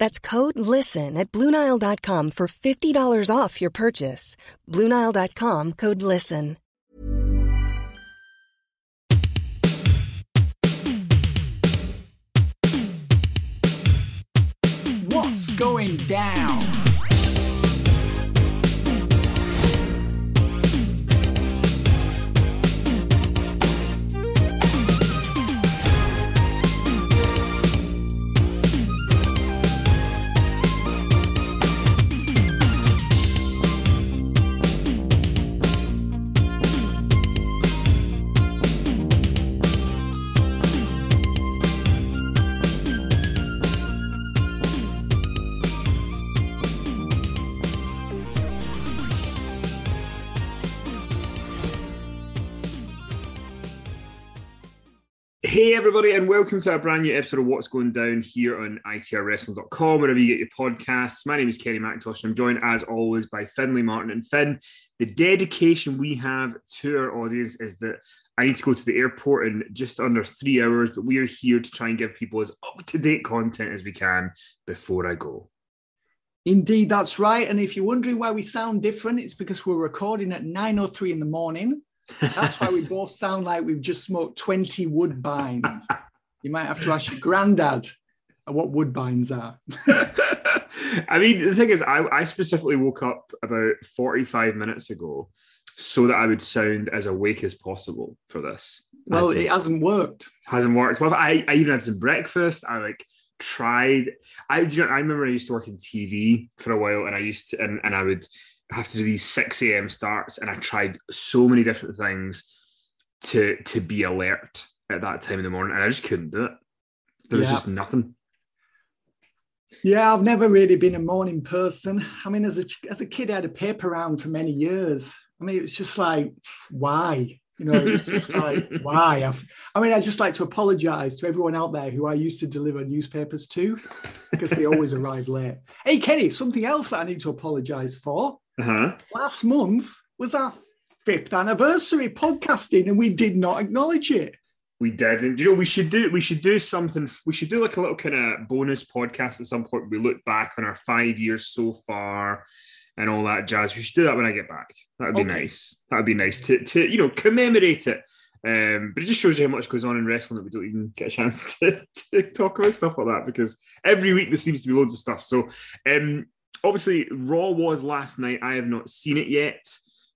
That's code LISTEN at Bluenile.com for $50 off your purchase. Bluenile.com code LISTEN. What's going down? Hey, everybody, and welcome to a brand new episode of What's Going Down here on itrwrestling.com, wherever you get your podcasts. My name is Kenny McIntosh, and I'm joined, as always, by Finley Martin. And Finn, the dedication we have to our audience is that I need to go to the airport in just under three hours, but we are here to try and give people as up to date content as we can before I go. Indeed, that's right. And if you're wondering why we sound different, it's because we're recording at 9.03 in the morning. That's why we both sound like we've just smoked 20 woodbines. you might have to ask your granddad what woodbines are. I mean, the thing is, I, I specifically woke up about 45 minutes ago so that I would sound as awake as possible for this. Well, That's it hasn't worked. hasn't worked. Well, I, I even had some breakfast. I like tried. I you know, I remember I used to work in TV for a while, and I used to and, and I would have to do these six a.m. starts, and I tried so many different things to to be alert at that time in the morning, and I just couldn't do it. There was Yeah. just nothing. Yeah, I've never really been a morning person. I mean, as a as a kid, I had a paper round for many years. I mean, it's just like, why? You know, it's just like, why? I've, I mean, I just like to apologize to everyone out there who I used to deliver newspapers to because they always arrive late. Hey, Kenny, something else that I need to apologize for. Uh-huh. Last month was our fifth anniversary podcasting, and we did not acknowledge it. We did, and do you know we should do we should do something. We should do like a little kind of bonus podcast at some point. We look back on our five years so far and all that jazz. We should do that when I get back. That would be Okay. nice. That would be nice to to you know commemorate it. Um, but it just shows you how much goes on in wrestling that we don't even get a chance to, to talk about stuff like that because every week there seems to be loads of stuff. So, um, obviously, Raw was last night. I have not seen it yet.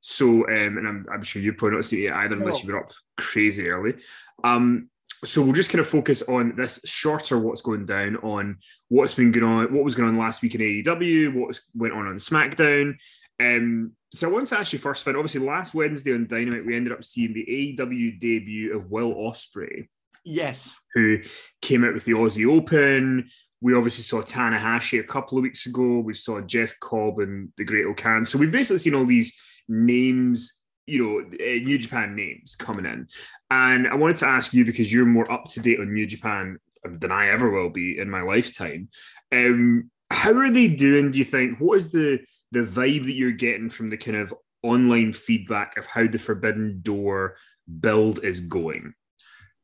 So, um, and I'm, I'm sure you've probably not seen it either, unless No. you were up crazy early. Um, so we'll just kind of focus on this shorter what's going down on what's been going on, what was going on last week in AEW, what was, went on on SmackDown. Um, so I want to ask you first, Finn. Obviously, last Wednesday on Dynamite, we ended up seeing the AEW debut of Will Ospreay, Yes. who came out with the Aussie Open. We obviously saw Tanahashi a couple of weeks ago. We saw Jeff Cobb and the Great O-Khan. So we've basically seen all these names, you know, uh, New Japan names coming in. And I wanted to ask you because you're more up to date on New Japan than I ever will be in my lifetime. Um, how are they doing? Do you think? What is the the vibe that you're getting from the kind of online feedback of how the Forbidden Door build is going?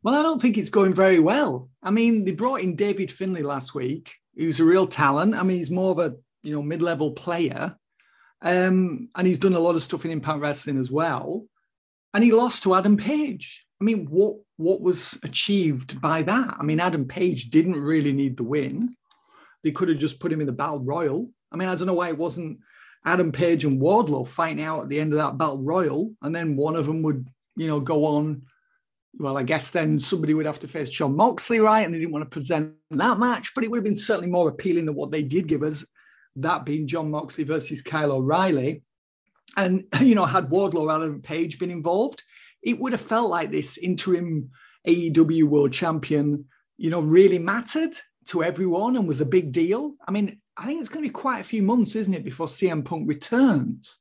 Well, I don't think it's going very well. I mean, they brought in David Finlay last week. Was a real talent. I mean, he's more of a you know mid-level player, um, and he's done a lot of stuff in Impact Wrestling as well. And he lost to Adam Page. I mean, what what was achieved by that? I mean, Adam Page didn't really need the win. They could have just put him in the battle royal. I mean, I don't know why it wasn't Adam Page and Wardlow fighting out at the end of that battle royal, and then one of them would, you know, go on well, I guess then somebody would have to face Jon Moxley, right? And they didn't want to present that match, but it would have been certainly more appealing than what they did give us, that being Jon Moxley versus Kyle O'Reilly. And, you know, had Wardlow, Adam Page been involved, it would have felt like this interim AEW world champion, you know, really mattered to everyone and was a big deal. I mean, I think it's going to be quite a few months, isn't it, before CM Punk returns?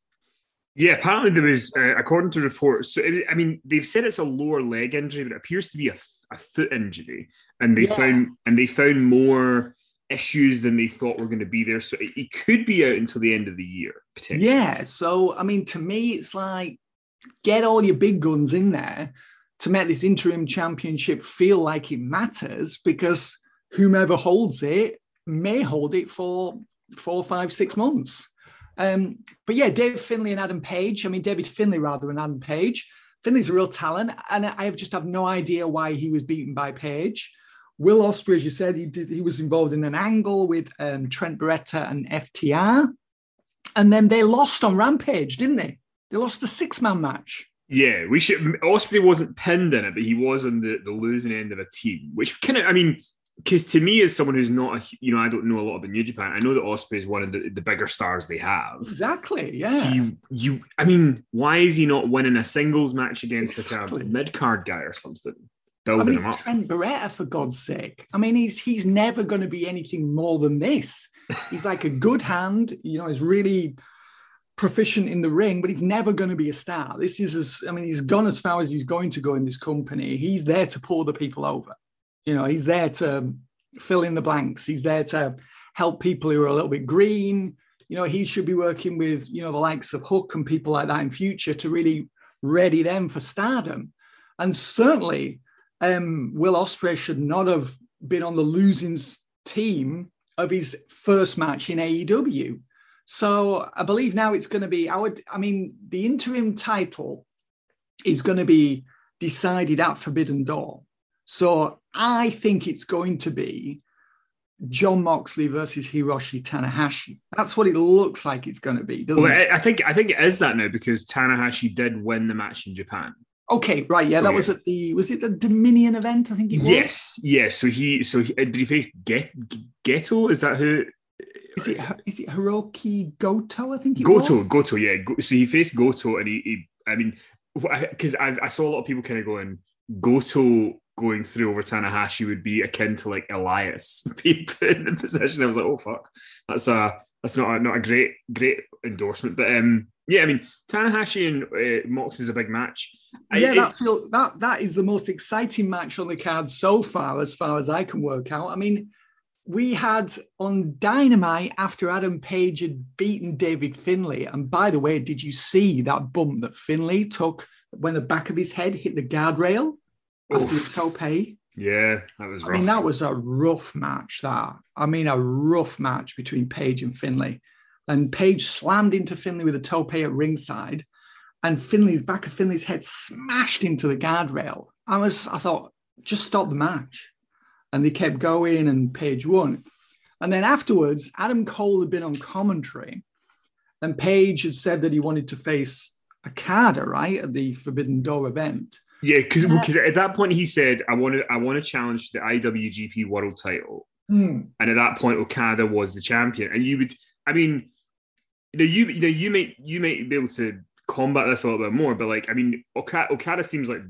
Yeah, apparently there was, uh, according to reports. So it, I mean, they've said it's a lower leg injury, but it appears to be a, a foot injury, and they yeah. found and they found more issues than they thought were going to be there. So it, it could be out until the end of the year, potentially. Yeah. So I mean, to me, it's like get all your big guns in there to make this interim championship feel like it matters because whomever holds it may hold it for four, five, six months. Um, but yeah, Dave Finlay and Adam Page. I mean, David Finlay rather than Adam Page. Finlay's a real talent, and I just have no idea why he was beaten by Page. Will Ospreay, as you said, he did. He was involved in an angle with um, Trent Beretta and FTR, and then they lost on Rampage, didn't they? They lost a six-man match. Yeah, we should. Ospreay wasn't pinned in it, but he was on the, the losing end of a team, which kind of, I mean, because to me, as someone who's not, a, you know, I don't know a lot about New Japan. I know that Ospreay is one of the, the bigger stars they have. Exactly. Yeah. So you, you, I mean, why is he not winning a singles match against exactly. a mid card guy or something? Building I mean, him up. Trent Beretta, for God's sake. I mean, he's he's never going to be anything more than this. He's like a good hand. You know, he's really proficient in the ring, but he's never going to be a star. This is, as, I mean, he's gone as far as he's going to go in this company. He's there to pull the people over. You know, he's there to fill in the blanks. He's there to help people who are a little bit green. You know, he should be working with, you know, the likes of Hook and people like that in future to really ready them for stardom. And certainly, um, Will Ospreay should not have been on the losing team of his first match in AEW. So I believe now it's going to be, I would, I mean, the interim title is going to be decided at Forbidden Door. So I think it's going to be Jon Moxley versus Hiroshi Tanahashi. That's what it looks like it's going to be. Doesn't well, it? I think I think it is that now because Tanahashi did win the match in Japan. Okay, right. Yeah, so, that was at the was it the Dominion event? I think it was. Yes, yes. So he so he, did he face Get, Geto? Is that who? Is it is it Hirooki Goto? I think it Goto. Was? Goto. Yeah. So he faced Goto, and he, he I mean, because I, I saw a lot of people kind of going Goto going through over Tanahashi would be akin to like Elias being put in the position. I was like, oh fuck, that's a that's not a, not a great great endorsement. But um, yeah, I mean Tanahashi and uh, Mox is a big match. Yeah, I, that feel that that is the most exciting match on the card so far, as far as I can work out. I mean. We had on Dynamite after Adam Page had beaten David Finlay. And by the way, did you see that bump that Finlay took when the back of his head hit the guardrail? After tope. Yeah, that was rough. I mean, that was a rough match, that. I mean, a rough match between Page and Finlay. And Page slammed into Finlay with a tope at ringside, and Finlay's back of Finlay's head smashed into the guardrail. I was, I thought, just stop the match. And they kept going, and Page won. And then afterwards, Adam Cole had been on commentary, and Page had said that he wanted to face Okada, right, at the Forbidden Door event. Yeah, because uh, at that point he said, "I want to, I want to challenge the IWGP World Title," mm. and at that point Okada was the champion. And you would, I mean, you know, you you know, you may you may be able to combat this a little bit more, but like, I mean, Okada, Okada seems like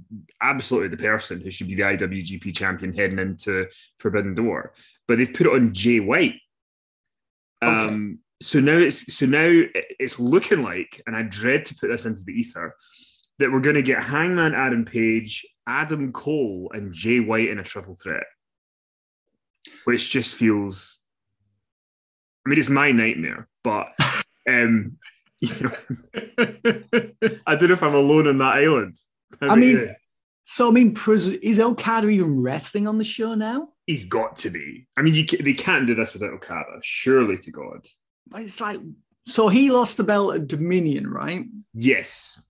absolutely the person who should be the IWGP champion heading into Forbidden Door, but they've put it on Jay White. Okay. Um, so now it's so now it's looking like, and I dread to put this into the ether that we're going to get Hangman Adam Page, Adam Cole, and Jay White in a triple threat, which just feels I mean, it's my nightmare, but um, you know, I don't know if I'm alone on that island. I mean, so I mean, is Okada even wrestling on the show now? He's got to be. I mean, you, they can't do this without Okada. Surely to God. But it's like, so he lost the belt at Dominion, right? Yes.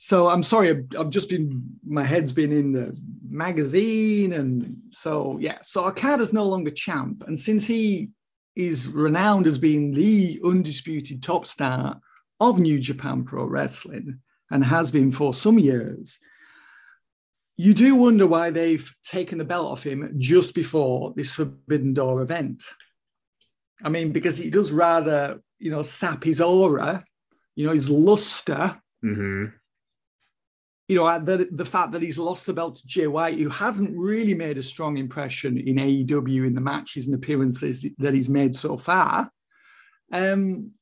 So I'm sorry, I've, just been, my head's been in the magazine. And so, yeah, so Okada's no longer champ. And since he is renowned as being the undisputed top star of New Japan Pro Wrestling and has been for some years, you do wonder why they've taken the belt off him just before this Forbidden Door event. I mean, because he does rather, you know, sap his aura, you know, his luster. Mm-hmm you know, the, the fact that he's lost the belt to Jay White, who hasn't really made a strong impression in AEW in the matches and appearances that he's made so far. Um,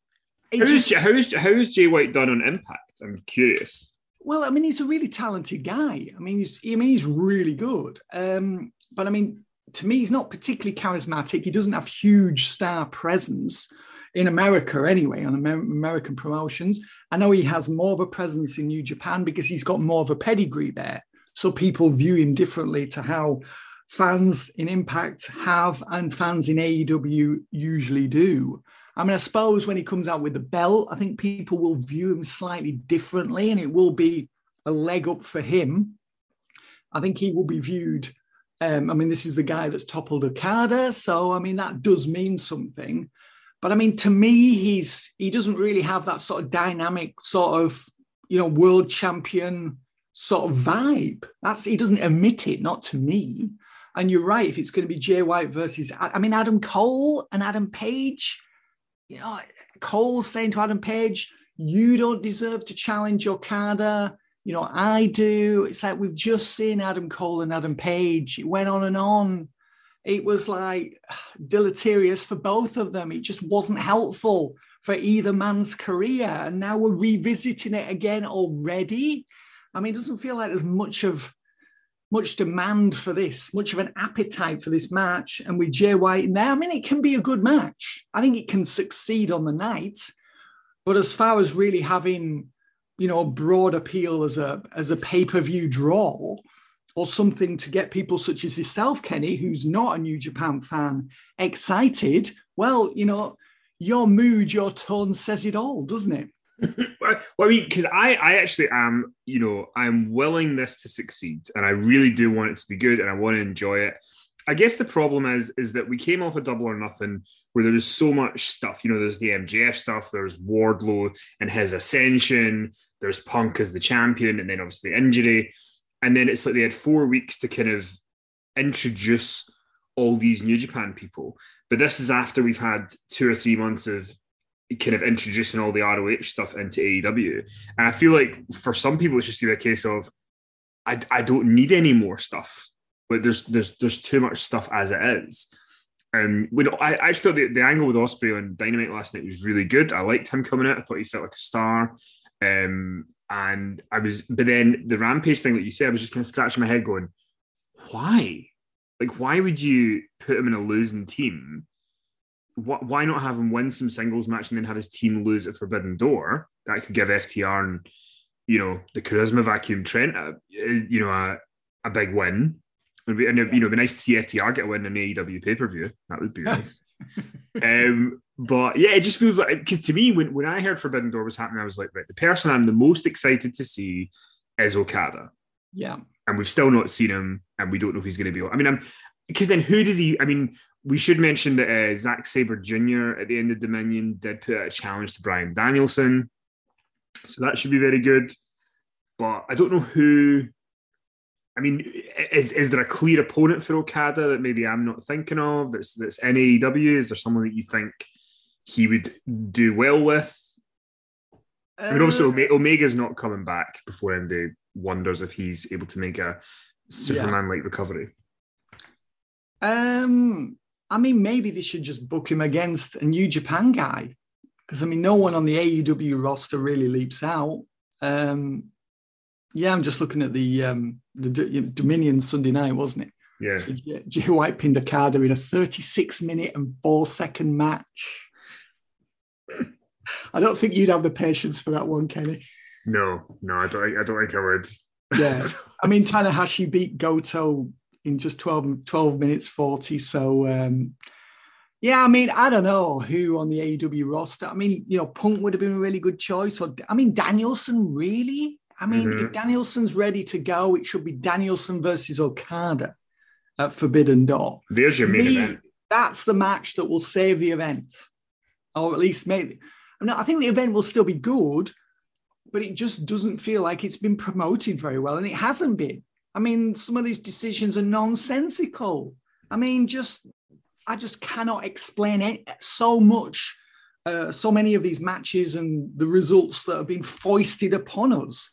how, just, is, how, is, how is Jay White done on Impact? I'm curious. Well, I mean, he's a really talented guy. I mean, he's, I mean, he's really good. Um, but I mean, to me, he's not particularly charismatic. He doesn't have huge star presence in America anyway, on Amer- American promotions. I know he has more of a presence in New Japan because he's got more of a pedigree there. So people view him differently to how fans in Impact have and fans in AEW usually do. I mean, I suppose when he comes out with the belt, I think people will view him slightly differently and it will be a leg up for him. I think he will be viewed. Um, I mean, this is the guy that's toppled Okada. So, I mean, that does mean something. But I mean, to me, he's he doesn't really have that sort of dynamic, sort of you know, world champion sort of vibe. That's he doesn't emit it, not to me. And you're right. If it's going to be Jay White versus, I mean, Adam Cole and Adam Page, you know, Cole saying to Adam Page, "You don't deserve to challenge Okada." You know, I do. It's like we've just seen Adam Cole and Adam Page. It went on and on it was like deleterious for both of them. It just wasn't helpful for either man's career. And now we're revisiting it again already. I mean, it doesn't feel like there's much of much demand for this, much of an appetite for this match. And with Jay White in there, I mean, it can be a good match. I think it can succeed on the night. But as far as really having, you know, broad appeal as a as a pay-per-view draw, or something to get people such as yourself, Kenny, who's not a New Japan fan, excited, well, you know, your mood, your tone says it all, doesn't it? well, I mean, because I, I actually am, you know, I'm willing this to succeed, and I really do want it to be good, and I want to enjoy it. I guess the problem is, is that we came off a double or nothing where there was so much stuff. You know, there's the MJF stuff, there's Wardlow and his ascension, there's Punk as the champion, and then obviously injury and then it's like they had four weeks to kind of introduce all these New Japan people. But this is after we've had two or three months of kind of introducing all the ROH stuff into AEW. And I feel like for some people, it's just a case of I, I don't need any more stuff. But there's there's there's too much stuff as it is. And when I, I actually thought the, the angle with Ospreay on Dynamite last night was really good. I liked him coming out. I thought he felt like a star. Um, and I was, but then the rampage thing that you said, I was just kind of scratching my head going, why? Like, why would you put him in a losing team? Why not have him win some singles match and then have his team lose at Forbidden Door? That could give FTR and, you know, the charisma vacuum Trent, a, you know, a, a big win. And, you know, it'd be nice to see FTR get a win in AEW pay per view. That would be nice. um, but yeah, it just feels like because to me, when, when I heard Forbidden Door was happening, I was like, right, the person I'm the most excited to see is Okada. Yeah. And we've still not seen him, and we don't know if he's going to be. I mean, I'm because then who does he? I mean, we should mention that uh, Zack Sabre Jr. at the end of Dominion did put out a challenge to Bryan Danielson, so that should be very good. But I don't know who. I mean, is is there a clear opponent for Okada that maybe I'm not thinking of? That's that's NAEW. Is there someone that you think he would do well with. Uh, I mean, also uh, Omega's not coming back before MD wonders if he's able to make a Superman-like yeah. recovery. Um, I mean, maybe they should just book him against a New Japan guy, because I mean, no one on the AEW roster really leaps out. Um, yeah, I'm just looking at the um, the D- Dominion Sunday night, wasn't it? Yeah. So Jay White pinned Okada in a 36 minute and four second match. I don't think you'd have the patience for that one, Kenny. No, no, I don't. I don't think I would. Yeah, I mean Tanahashi beat Goto in just 12, 12 minutes 40. So um, yeah, I mean, I don't know who on the AEW roster. I mean, you know, Punk would have been a really good choice. Or I mean, Danielson, really? I mean, mm-hmm. if Danielson's ready to go, it should be Danielson versus Okada at Forbidden Door. There's your main Me, event. That's the match that will save the event, or at least maybe. I, I think the event will still be good, but it just doesn't feel like it's been promoted very well, and it hasn't been. I mean, some of these decisions are nonsensical. I mean, just I just cannot explain it so much. Uh, so many of these matches and the results that have been foisted upon us.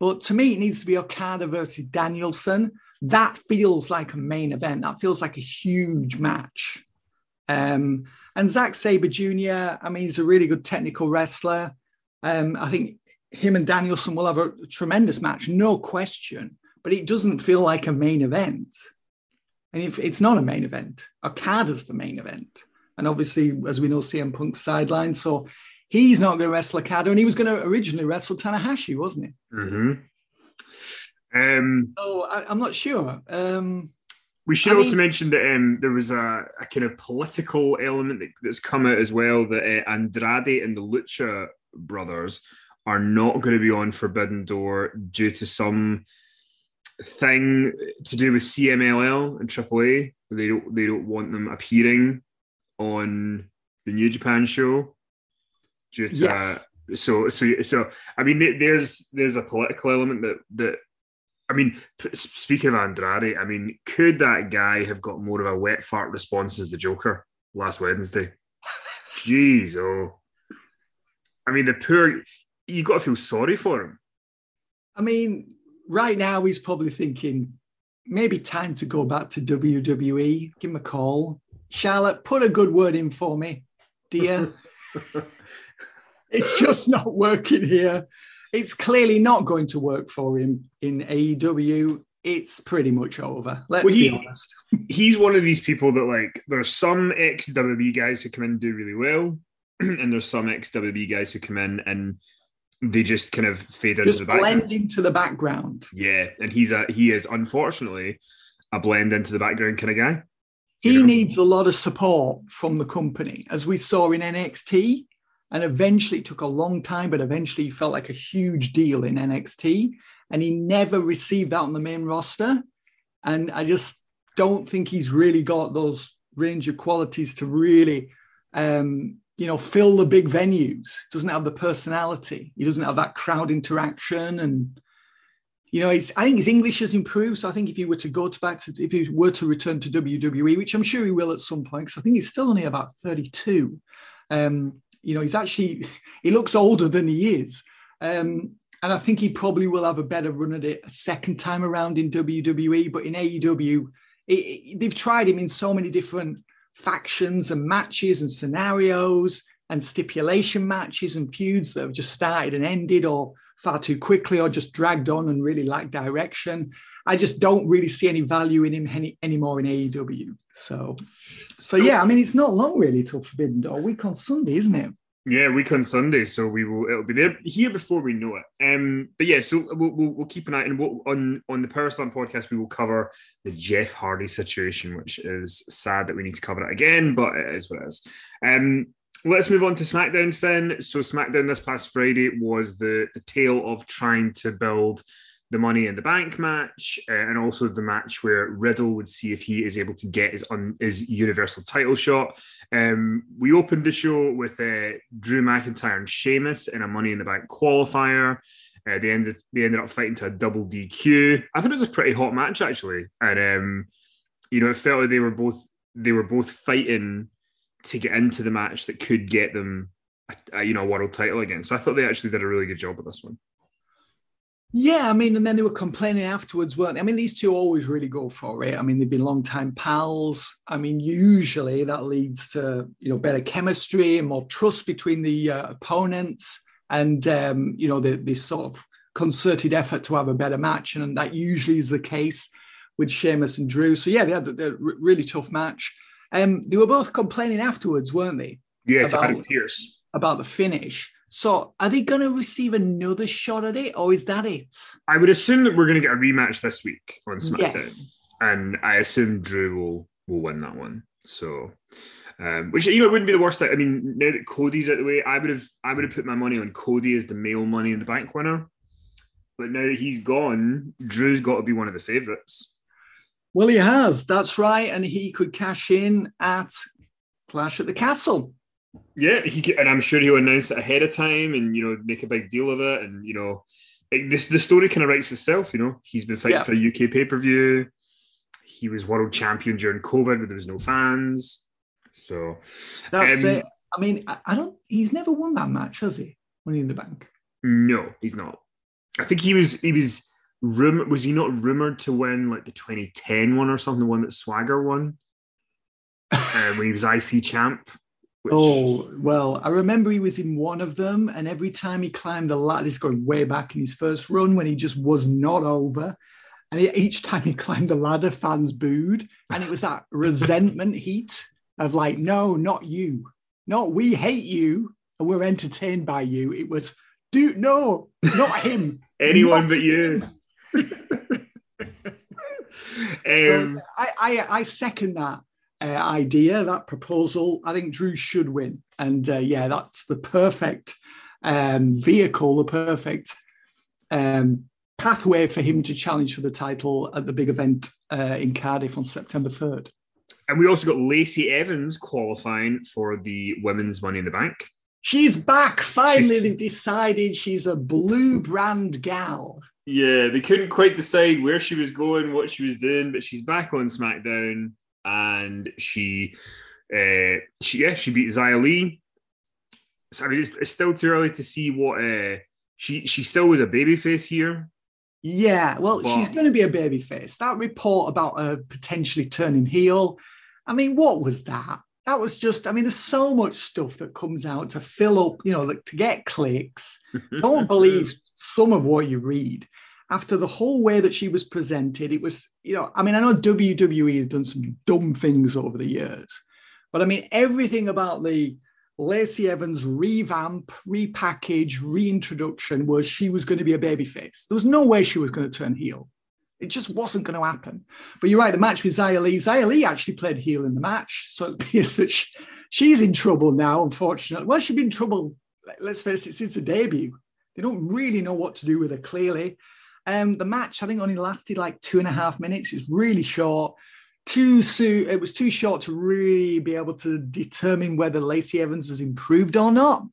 But to me, it needs to be Okada versus Danielson. That feels like a main event. That feels like a huge match. Um, and Zack Sabre Jr., I mean, he's a really good technical wrestler. Um, I think him and Danielson will have a tremendous match, no question, but it doesn't feel like a main event. And if it's not a main event, a card is the main event. And obviously, as we know, CM Punk's sideline. So he's not going to wrestle Okada. And he was going to originally wrestle Tanahashi, wasn't he? Mm-hmm. Um, so I, am not sure. Um, we should I also mean, mention that um, there was a, a, kind of political element that, that's come out as well that uh, Andrade and the Lucha brothers are not going to be on Forbidden Door due to some thing to do with CMLL and AAA. They don't they don't want them appearing on the New Japan show due to yes. uh, so so so. I mean, there's there's a political element that that. I mean, speaking of Andrade, I mean, could that guy have got more of a wet fart response as the Joker last Wednesday? Jeez, oh. I mean, the poor, you got to feel sorry for him. I mean, right now he's probably thinking maybe time to go back to WWE. Give him a call. Charlotte, put a good word in for me, dear. it's just not working here. It's clearly not going to work for him in AEW. It's pretty much over. Let's well, he, be honest. he's one of these people that like there's some ex WWE guys who come in and do really well, and there's some ex WWE guys who come in and they just kind of fade just into the background. blend into the background. Yeah, and he's a he is unfortunately a blend into the background kind of guy. He know? needs a lot of support from the company, as we saw in NXT. And eventually, it took a long time, but eventually, he felt like a huge deal in NXT. And he never received that on the main roster. And I just don't think he's really got those range of qualities to really um, you know, fill the big venues. Doesn't have the personality. He doesn't have that crowd interaction, and you know. I think his English has improved. So I think if he were to go to back to, if he were to return to WWE, which I'm sure he will at some point, because I think he's still only about 32. Um, you know, he's actually he looks older than he is. Um, and I think he probably will have a better run at it a second time around in WWE. But in AEW, it, it, they've tried him in so many different factions and matches and scenarios and stipulation matches and feuds that have just started and ended or far too quickly or just dragged on and really lack direction. I just don't really see any value in him any, anymore in AEW. So, so yeah, I mean, it's not long really till Forbidden Door week on Sunday, isn't it? Yeah, week on Sunday, so we will. It'll be there here before we know it. Um, but yeah, so we'll, we'll, we'll keep an eye, and we'll, on on the Power Slam podcast, we will cover the Jeff Hardy situation, which is sad that we need to cover it again, but it is what it is. Um, let's move on to SmackDown, Finn. So SmackDown this past Friday was the the tale of trying to build the Money in the Bank match, uh, and also the match where Riddle would see if he is able to get his un- his Universal title shot. Um, we opened the show with uh, Drew McIntyre and Sheamus in a Money in the Bank qualifier. Uh, they ended they ended up fighting to a double DQ. I thought it was a pretty hot match actually, and um, you know it felt like they were both they were both fighting to get into the match that could get them a, a, you know a world title again. So I thought they actually did a really good job with this one. Yeah, I mean, and then they were complaining afterwards, weren't they? I mean, these two always really go for it. I mean, they've been long-time pals. I mean, usually that leads to you know better chemistry and more trust between the uh, opponents, and um, you know the, this sort of concerted effort to have a better match, and that usually is the case. with Sheamus and Drew. So yeah, they had a, a really tough match. Um, they were both complaining afterwards, weren't they? Yeah, about, Adam Pearce about the finish. So are they going to receive another shot at it, or is that it? I would assume that we're going to get a rematch this week on SmackDown, Yes. and I assume Drew will will win that one. So, um, which you know wouldn't be the worst. I mean, now that Cody's out the way, I would have I would have put my money on Cody as the male Money in the Bank winner. But now that he's gone, Drew's got to be one of the favourites. Well, he has. That's right, and he could cash in at Clash at the Castle. Yeah, he and I'm sure he'll announce it ahead of time, and you know make a big deal of it, and you know, it, this the story kind of writes itself. You know, he's been fighting Yeah. for a UK pay per view. He was world champion during COVID, but there was no fans. So That's Um, it. I mean, I, I don't. He's never won that match, has he? Money in the Bank. no, he's not. I think he was he was rum was he not rumored to win like the 2010 one or something, the one that Swagger won uh, when he was IC champ. Which, Oh well, I remember he was in one of them, and every time he climbed the ladder, this is going way back in his first run when he just was not over. And each time he climbed the ladder, fans booed, and it was that resentment heat of like, no, not you, not we hate you, and we're entertained by you. It was, dude, no, not him. anyone Not but you. um, I, I, I second that uh, idea, that proposal. I think Drew should win. And uh, yeah, that's the perfect um, vehicle, the perfect um, pathway for him to challenge for the title at the big event uh, in Cardiff on September 3rd. And we also got Lacey Evans qualifying for the women's Money in the Bank. She's back. Finally, they've decided she's a blue brand gal. Yeah, they couldn't quite decide where she was going, what she was doing, but she's back on SmackDown, and she, uh, she yeah, she beat Xia Li. So, I mean, it's, it's still too early to see what. Uh, she she still was a babyface here. Yeah, well, But- she's going to be a babyface. That report about her potentially turning heel, I mean, what was that? That was just, I mean, there's so much stuff that comes out to fill up, you know, like, to get clicks. Don't believe some of what you read. After the whole way that she was presented, it was, you know, I mean, I know WWE has done some dumb things over the years, but I mean, everything about the Lacey Evans revamp, repackage, reintroduction was she was going to be a babyface. There was no way she was going to turn heel. It just wasn't going to happen. But you're right, the match with Xia Li, Li actually played heel in the match. So it appears that she, she's in trouble now, unfortunately. Well, she's been in trouble, let's face it, since the debut. They don't really know what to do with her, clearly. Um, the match, I think, only lasted like two and a half minutes. It was really short. Too soon. It was too short to really be able to determine whether Lacey Evans has improved or not.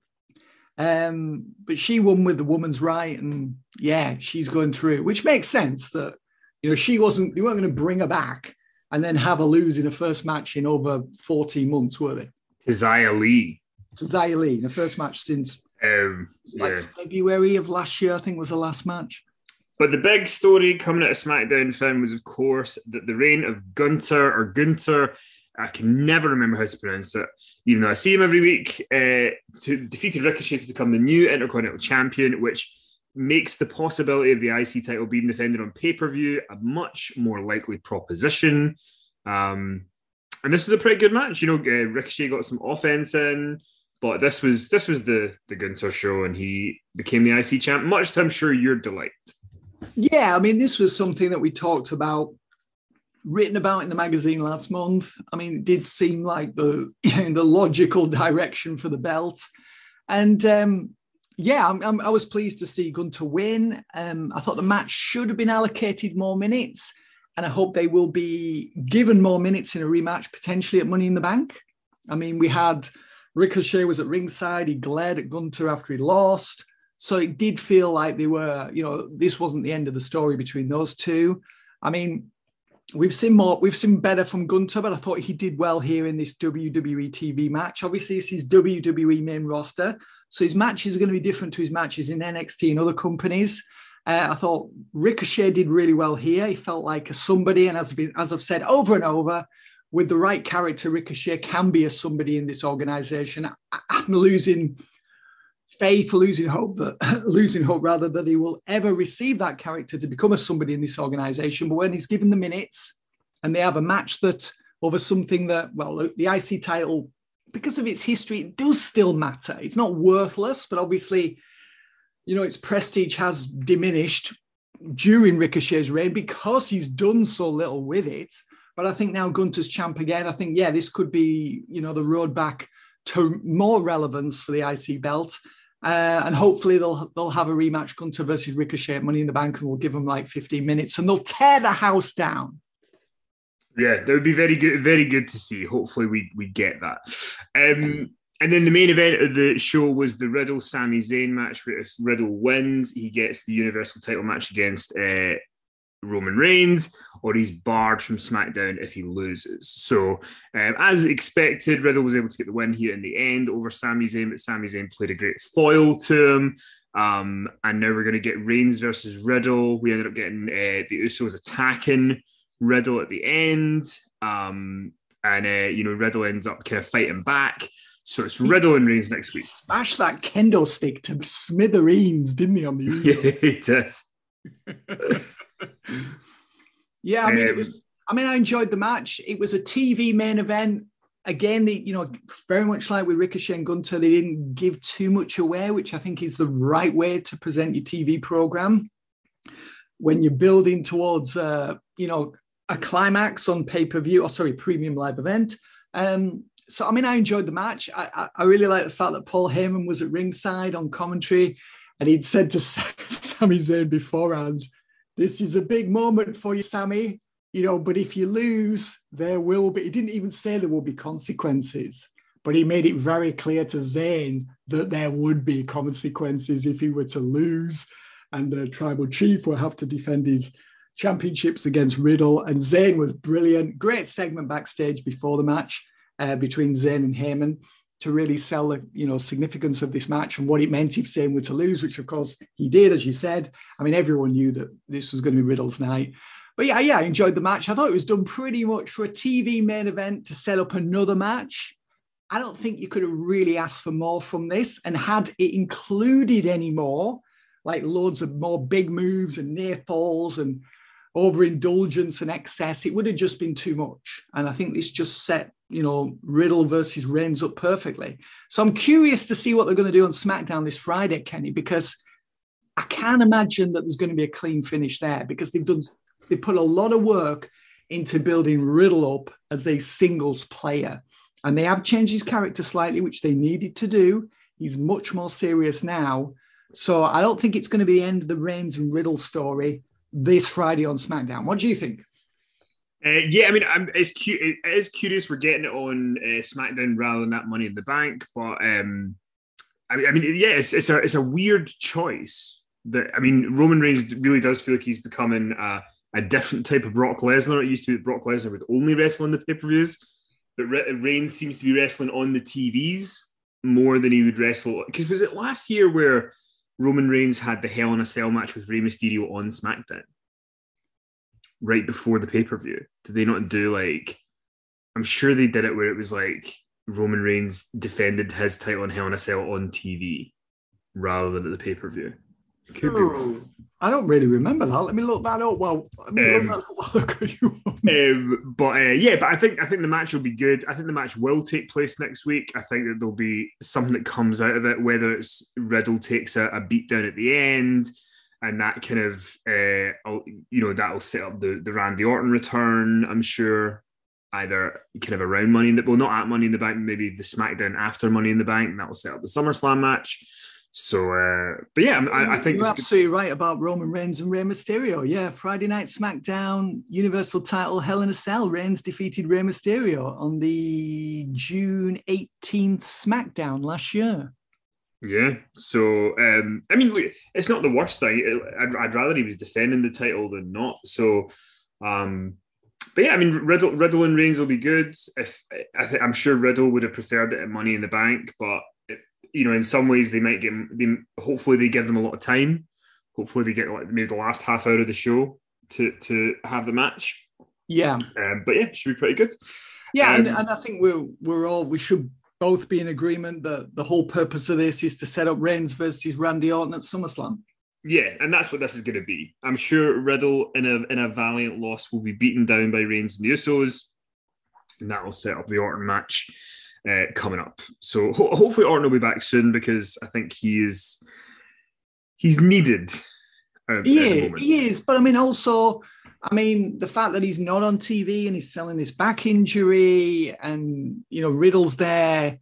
Um, but she won with the woman's right, and yeah, she's going through, which makes sense that you know she wasn't. They weren't going to bring her back and then have her lose in a first match in over 14 months, were they? To Xia Li. To Xia Li, the first match since Um, like yeah. February of last year, I think was the last match. But the big story coming out of SmackDown Finn was, of course, that the reign of Gunther or Gunther, I can never remember how to pronounce it, even though I see him every week, uh, to defeated Ricochet to become the new Intercontinental Champion, which makes the possibility of the IC title being defended on pay per view a much more likely proposition. Um, and this is a pretty good match. You know, uh, Ricochet got some offense in. But this was this was the the Gunther show, and he became the IC champ, much to I'm sure your delight. Yeah, I mean, this was something that we talked about, written about in the magazine last month. I mean, it did seem like the you know, the logical direction for the belt, and um, yeah, I'm, I'm- i was pleased to see Gunther win. Um, I thought the match should have been allocated more minutes, and I hope they will be given more minutes in a rematch, potentially at Money in the Bank. I mean, we had Ricochet was at ringside. He glared at Gunther after he lost. So it did feel like they were, you know, this wasn't the end of the story between those two. I mean, we've seen more, we've seen better from Gunther, but I thought he did well here in this WWE TV match. Obviously, this is WWE main roster. So his matches are going to be different to his matches in NXT and other companies. Uh, I thought Ricochet did really well here. He felt like a somebody, and as as I've said over and over, with the right character, Ricochet can be a somebody in this organization. I, I'm losing faith, losing hope that losing hope rather that he will ever receive that character to become a somebody in this organization. But when he's given the minutes and they have a match that over something that, well, the IC title, because of its history, it does still matter. It's not worthless, but obviously, you know, its prestige has diminished during Ricochet's reign because he's done so little with it. But I think now Gunther's champ again. I think, yeah, this could be, you know, the road back to more relevance for the IC belt. Uh, and hopefully they'll they'll have a rematch Gunther versus Ricochet Money in the Bank, and we'll give them like 15 minutes, and they'll tear the house down. Yeah, that would be very good, very good to see. Hopefully, we we get that. Um, and then the main event of the show was the Riddle Sami Zayn match. Where if Riddle wins, he gets the Universal Title match against uh, Roman Reigns, or he's barred from SmackDown if he loses. So, um, as expected, Riddle was able to get the win here in the end over Sami Zayn, but Sami Zayn played a great foil to him. Um, and now we're going to get Reigns versus Riddle. We ended up getting uh, the Usos attacking Riddle at the end. Um, and, uh, you know, Riddle ends up kind of fighting back. So it's Riddle and Reigns next week. Smash that kendo stick to smithereens, didn't he, on the Usos? Yeah, he did. yeah, I mean, um, it was. I mean, I enjoyed the match. It was a TV main event. Again, the, you know, very much like with Ricochet and Gunther, they didn't give too much away, which I think is the right way to present your TV program. When you're building towards, uh, you know, a climax on pay per view, or sorry, premium live event. Um, so, I mean, I enjoyed the match. I, I, I really like the fact that Paul Heyman was at ringside on commentary, and he'd said to Sami Zayn beforehand, this is a big moment for you, Sami. You know, but if you lose, there will be. He didn't even say there will be consequences, but he made it very clear to Zayn that there would be consequences if he were to lose, and the tribal chief will have to defend his championships against Riddle. And Zayn was brilliant. Great segment backstage before the match uh, between Zayn and Heyman to really sell the you know significance of this match and what it meant if Zayn were to lose, which of course he did, as you said. I mean, everyone knew that this was going to be Riddle's night. But yeah, yeah, I enjoyed the match. I thought it was done pretty much for a TV main event to set up another match. I don't think you could have really asked for more from this. And had it included any more, like loads of more big moves and near falls and overindulgence and excess, it would have just been too much. And I think this just set you know, Riddle versus Reigns up perfectly. So I'm curious to see what they're going to do on SmackDown this Friday, Kenny, because I can't imagine that there's going to be a clean finish there because they've done they put a lot of work into building Riddle up as a singles player. And they have changed his character slightly, which they needed to do. He's much more serious now. So I don't think it's going to be the end of the Reigns and Riddle story this Friday on SmackDown. What do you think? Uh, yeah, I mean, I'm, it's cute. It is curious we're getting it on uh, SmackDown rather than that Money in the Bank, but um, I mean, I mean, yeah, it's, it's a it's a weird choice. That I mean, Roman Reigns really does feel like he's becoming a, a different type of Brock Lesnar. It used to be Brock Lesnar would only wrestle in the pay per views, but Reigns seems to be wrestling on the TVs more than he would wrestle. Because was it last year where Roman Reigns had the Hell in a Cell match with Rey Mysterio on SmackDown? Right before the pay per view? Did they not do like? I'm sure they did it where it was like Roman Reigns defended his title in Hell in a Cell on TV rather than at the pay per view. Oh, I don't really remember that. Let me look that up. Well, um, um, but uh, yeah, but I think I think the match will be good. I think the match will take place next week. I think that there'll be something that comes out of it, whether it's Riddle takes a, a beat down at the end and that kind of uh, you know that'll set up the the Randy Orton return. I'm sure either kind of around Money in the well, not at Money in the Bank, maybe the SmackDown after Money in the Bank, and that will set up the SummerSlam match. So, uh, but yeah, I, I think you're absolutely right about Roman Reigns and Rey Mysterio. Yeah, Friday Night SmackDown, Universal Title, Hell in a Cell. Reigns defeated Rey Mysterio on the June 18th SmackDown last year. Yeah. So, um, I mean, it's not the worst thing. I'd, I'd, rather he was defending the title than not. So, um, but yeah, I mean, Riddle, Riddle and Reigns will be good. If I th- I'm sure Riddle would have preferred it at Money in the Bank, but it, you know, in some ways they might get. They, hopefully, they give them a lot of time. Hopefully, they get like maybe the last half hour of the show to to have the match. Yeah. Um, but yeah, should be pretty good. Yeah, um, and, and I think we're we're all we should both be in agreement that the whole purpose of this is to set up Reigns versus Randy Orton at SummerSlam. Yeah, and that's what this is going to be. I'm sure Riddle in a in a valiant loss will be beaten down by Reigns and the Usos, and that will set up the Orton match uh, coming up. So ho- hopefully Orton will be back soon because I think he is he's needed. At, yeah, at he is. But I mean, also, I mean, the fact that he's not on TV and he's selling this back injury, and you know, Riddle's there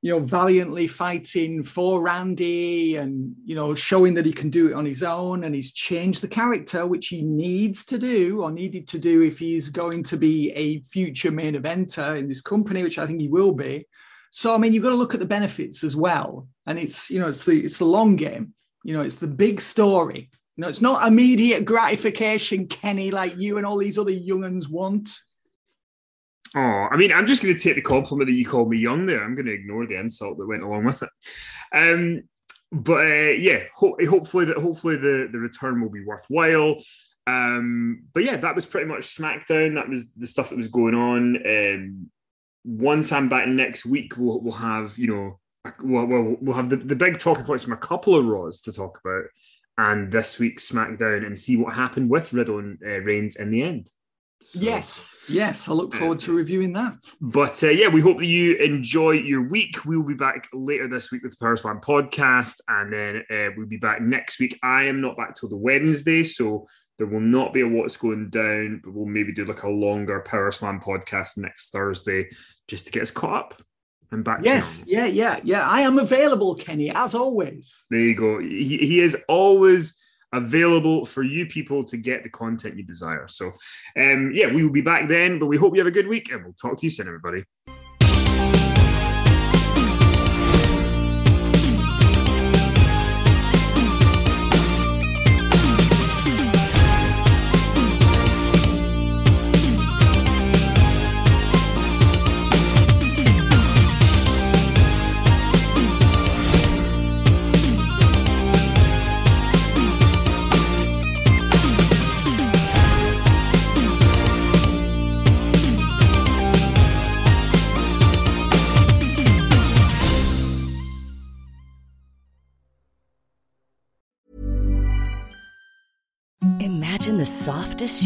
you know, valiantly fighting for Randy and, you know, showing that he can do it on his own. And he's changed the character, which he needs to do or needed to do if he's going to be a future main eventer in this company, which I think he will be. So, I mean, you've got to look at the benefits as well. And it's, you know, it's the, it's the long game, you know, it's the big story. You know, it's not immediate gratification, Kenny, like you and all these other younguns want. Oh, I mean, I'm just going to take the compliment that you called me young there. I'm going to ignore the insult that went along with it. Um, but uh, yeah, ho- hopefully that hopefully the the return will be worthwhile. Um, but yeah, that was pretty much SmackDown. That was the stuff that was going on. Um, once I'm back next week, we'll we'll have you know we'll we'll, we'll have the, the big talking points from a couple of Raws to talk about, and this week's SmackDown, and see what happened with Riddle and uh, Reigns in the end. So, yes, yes, I look forward to reviewing that. But uh, yeah, we hope that you enjoy your week. We will be back later this week with the Power Slam podcast, and then uh, we'll be back next week. I am not back till the Wednesday, so there will not be a what's going down, but we'll maybe do like a longer Power Slam podcast next Thursday just to get us caught up and back. Yes, yeah, yeah, yeah. I am available, Kenny, as always. There you go. He, he is always available for you people to get the content you desire. So, um, yeah, we will be back then, but we hope you have a good week and we'll talk to you soon, everybody.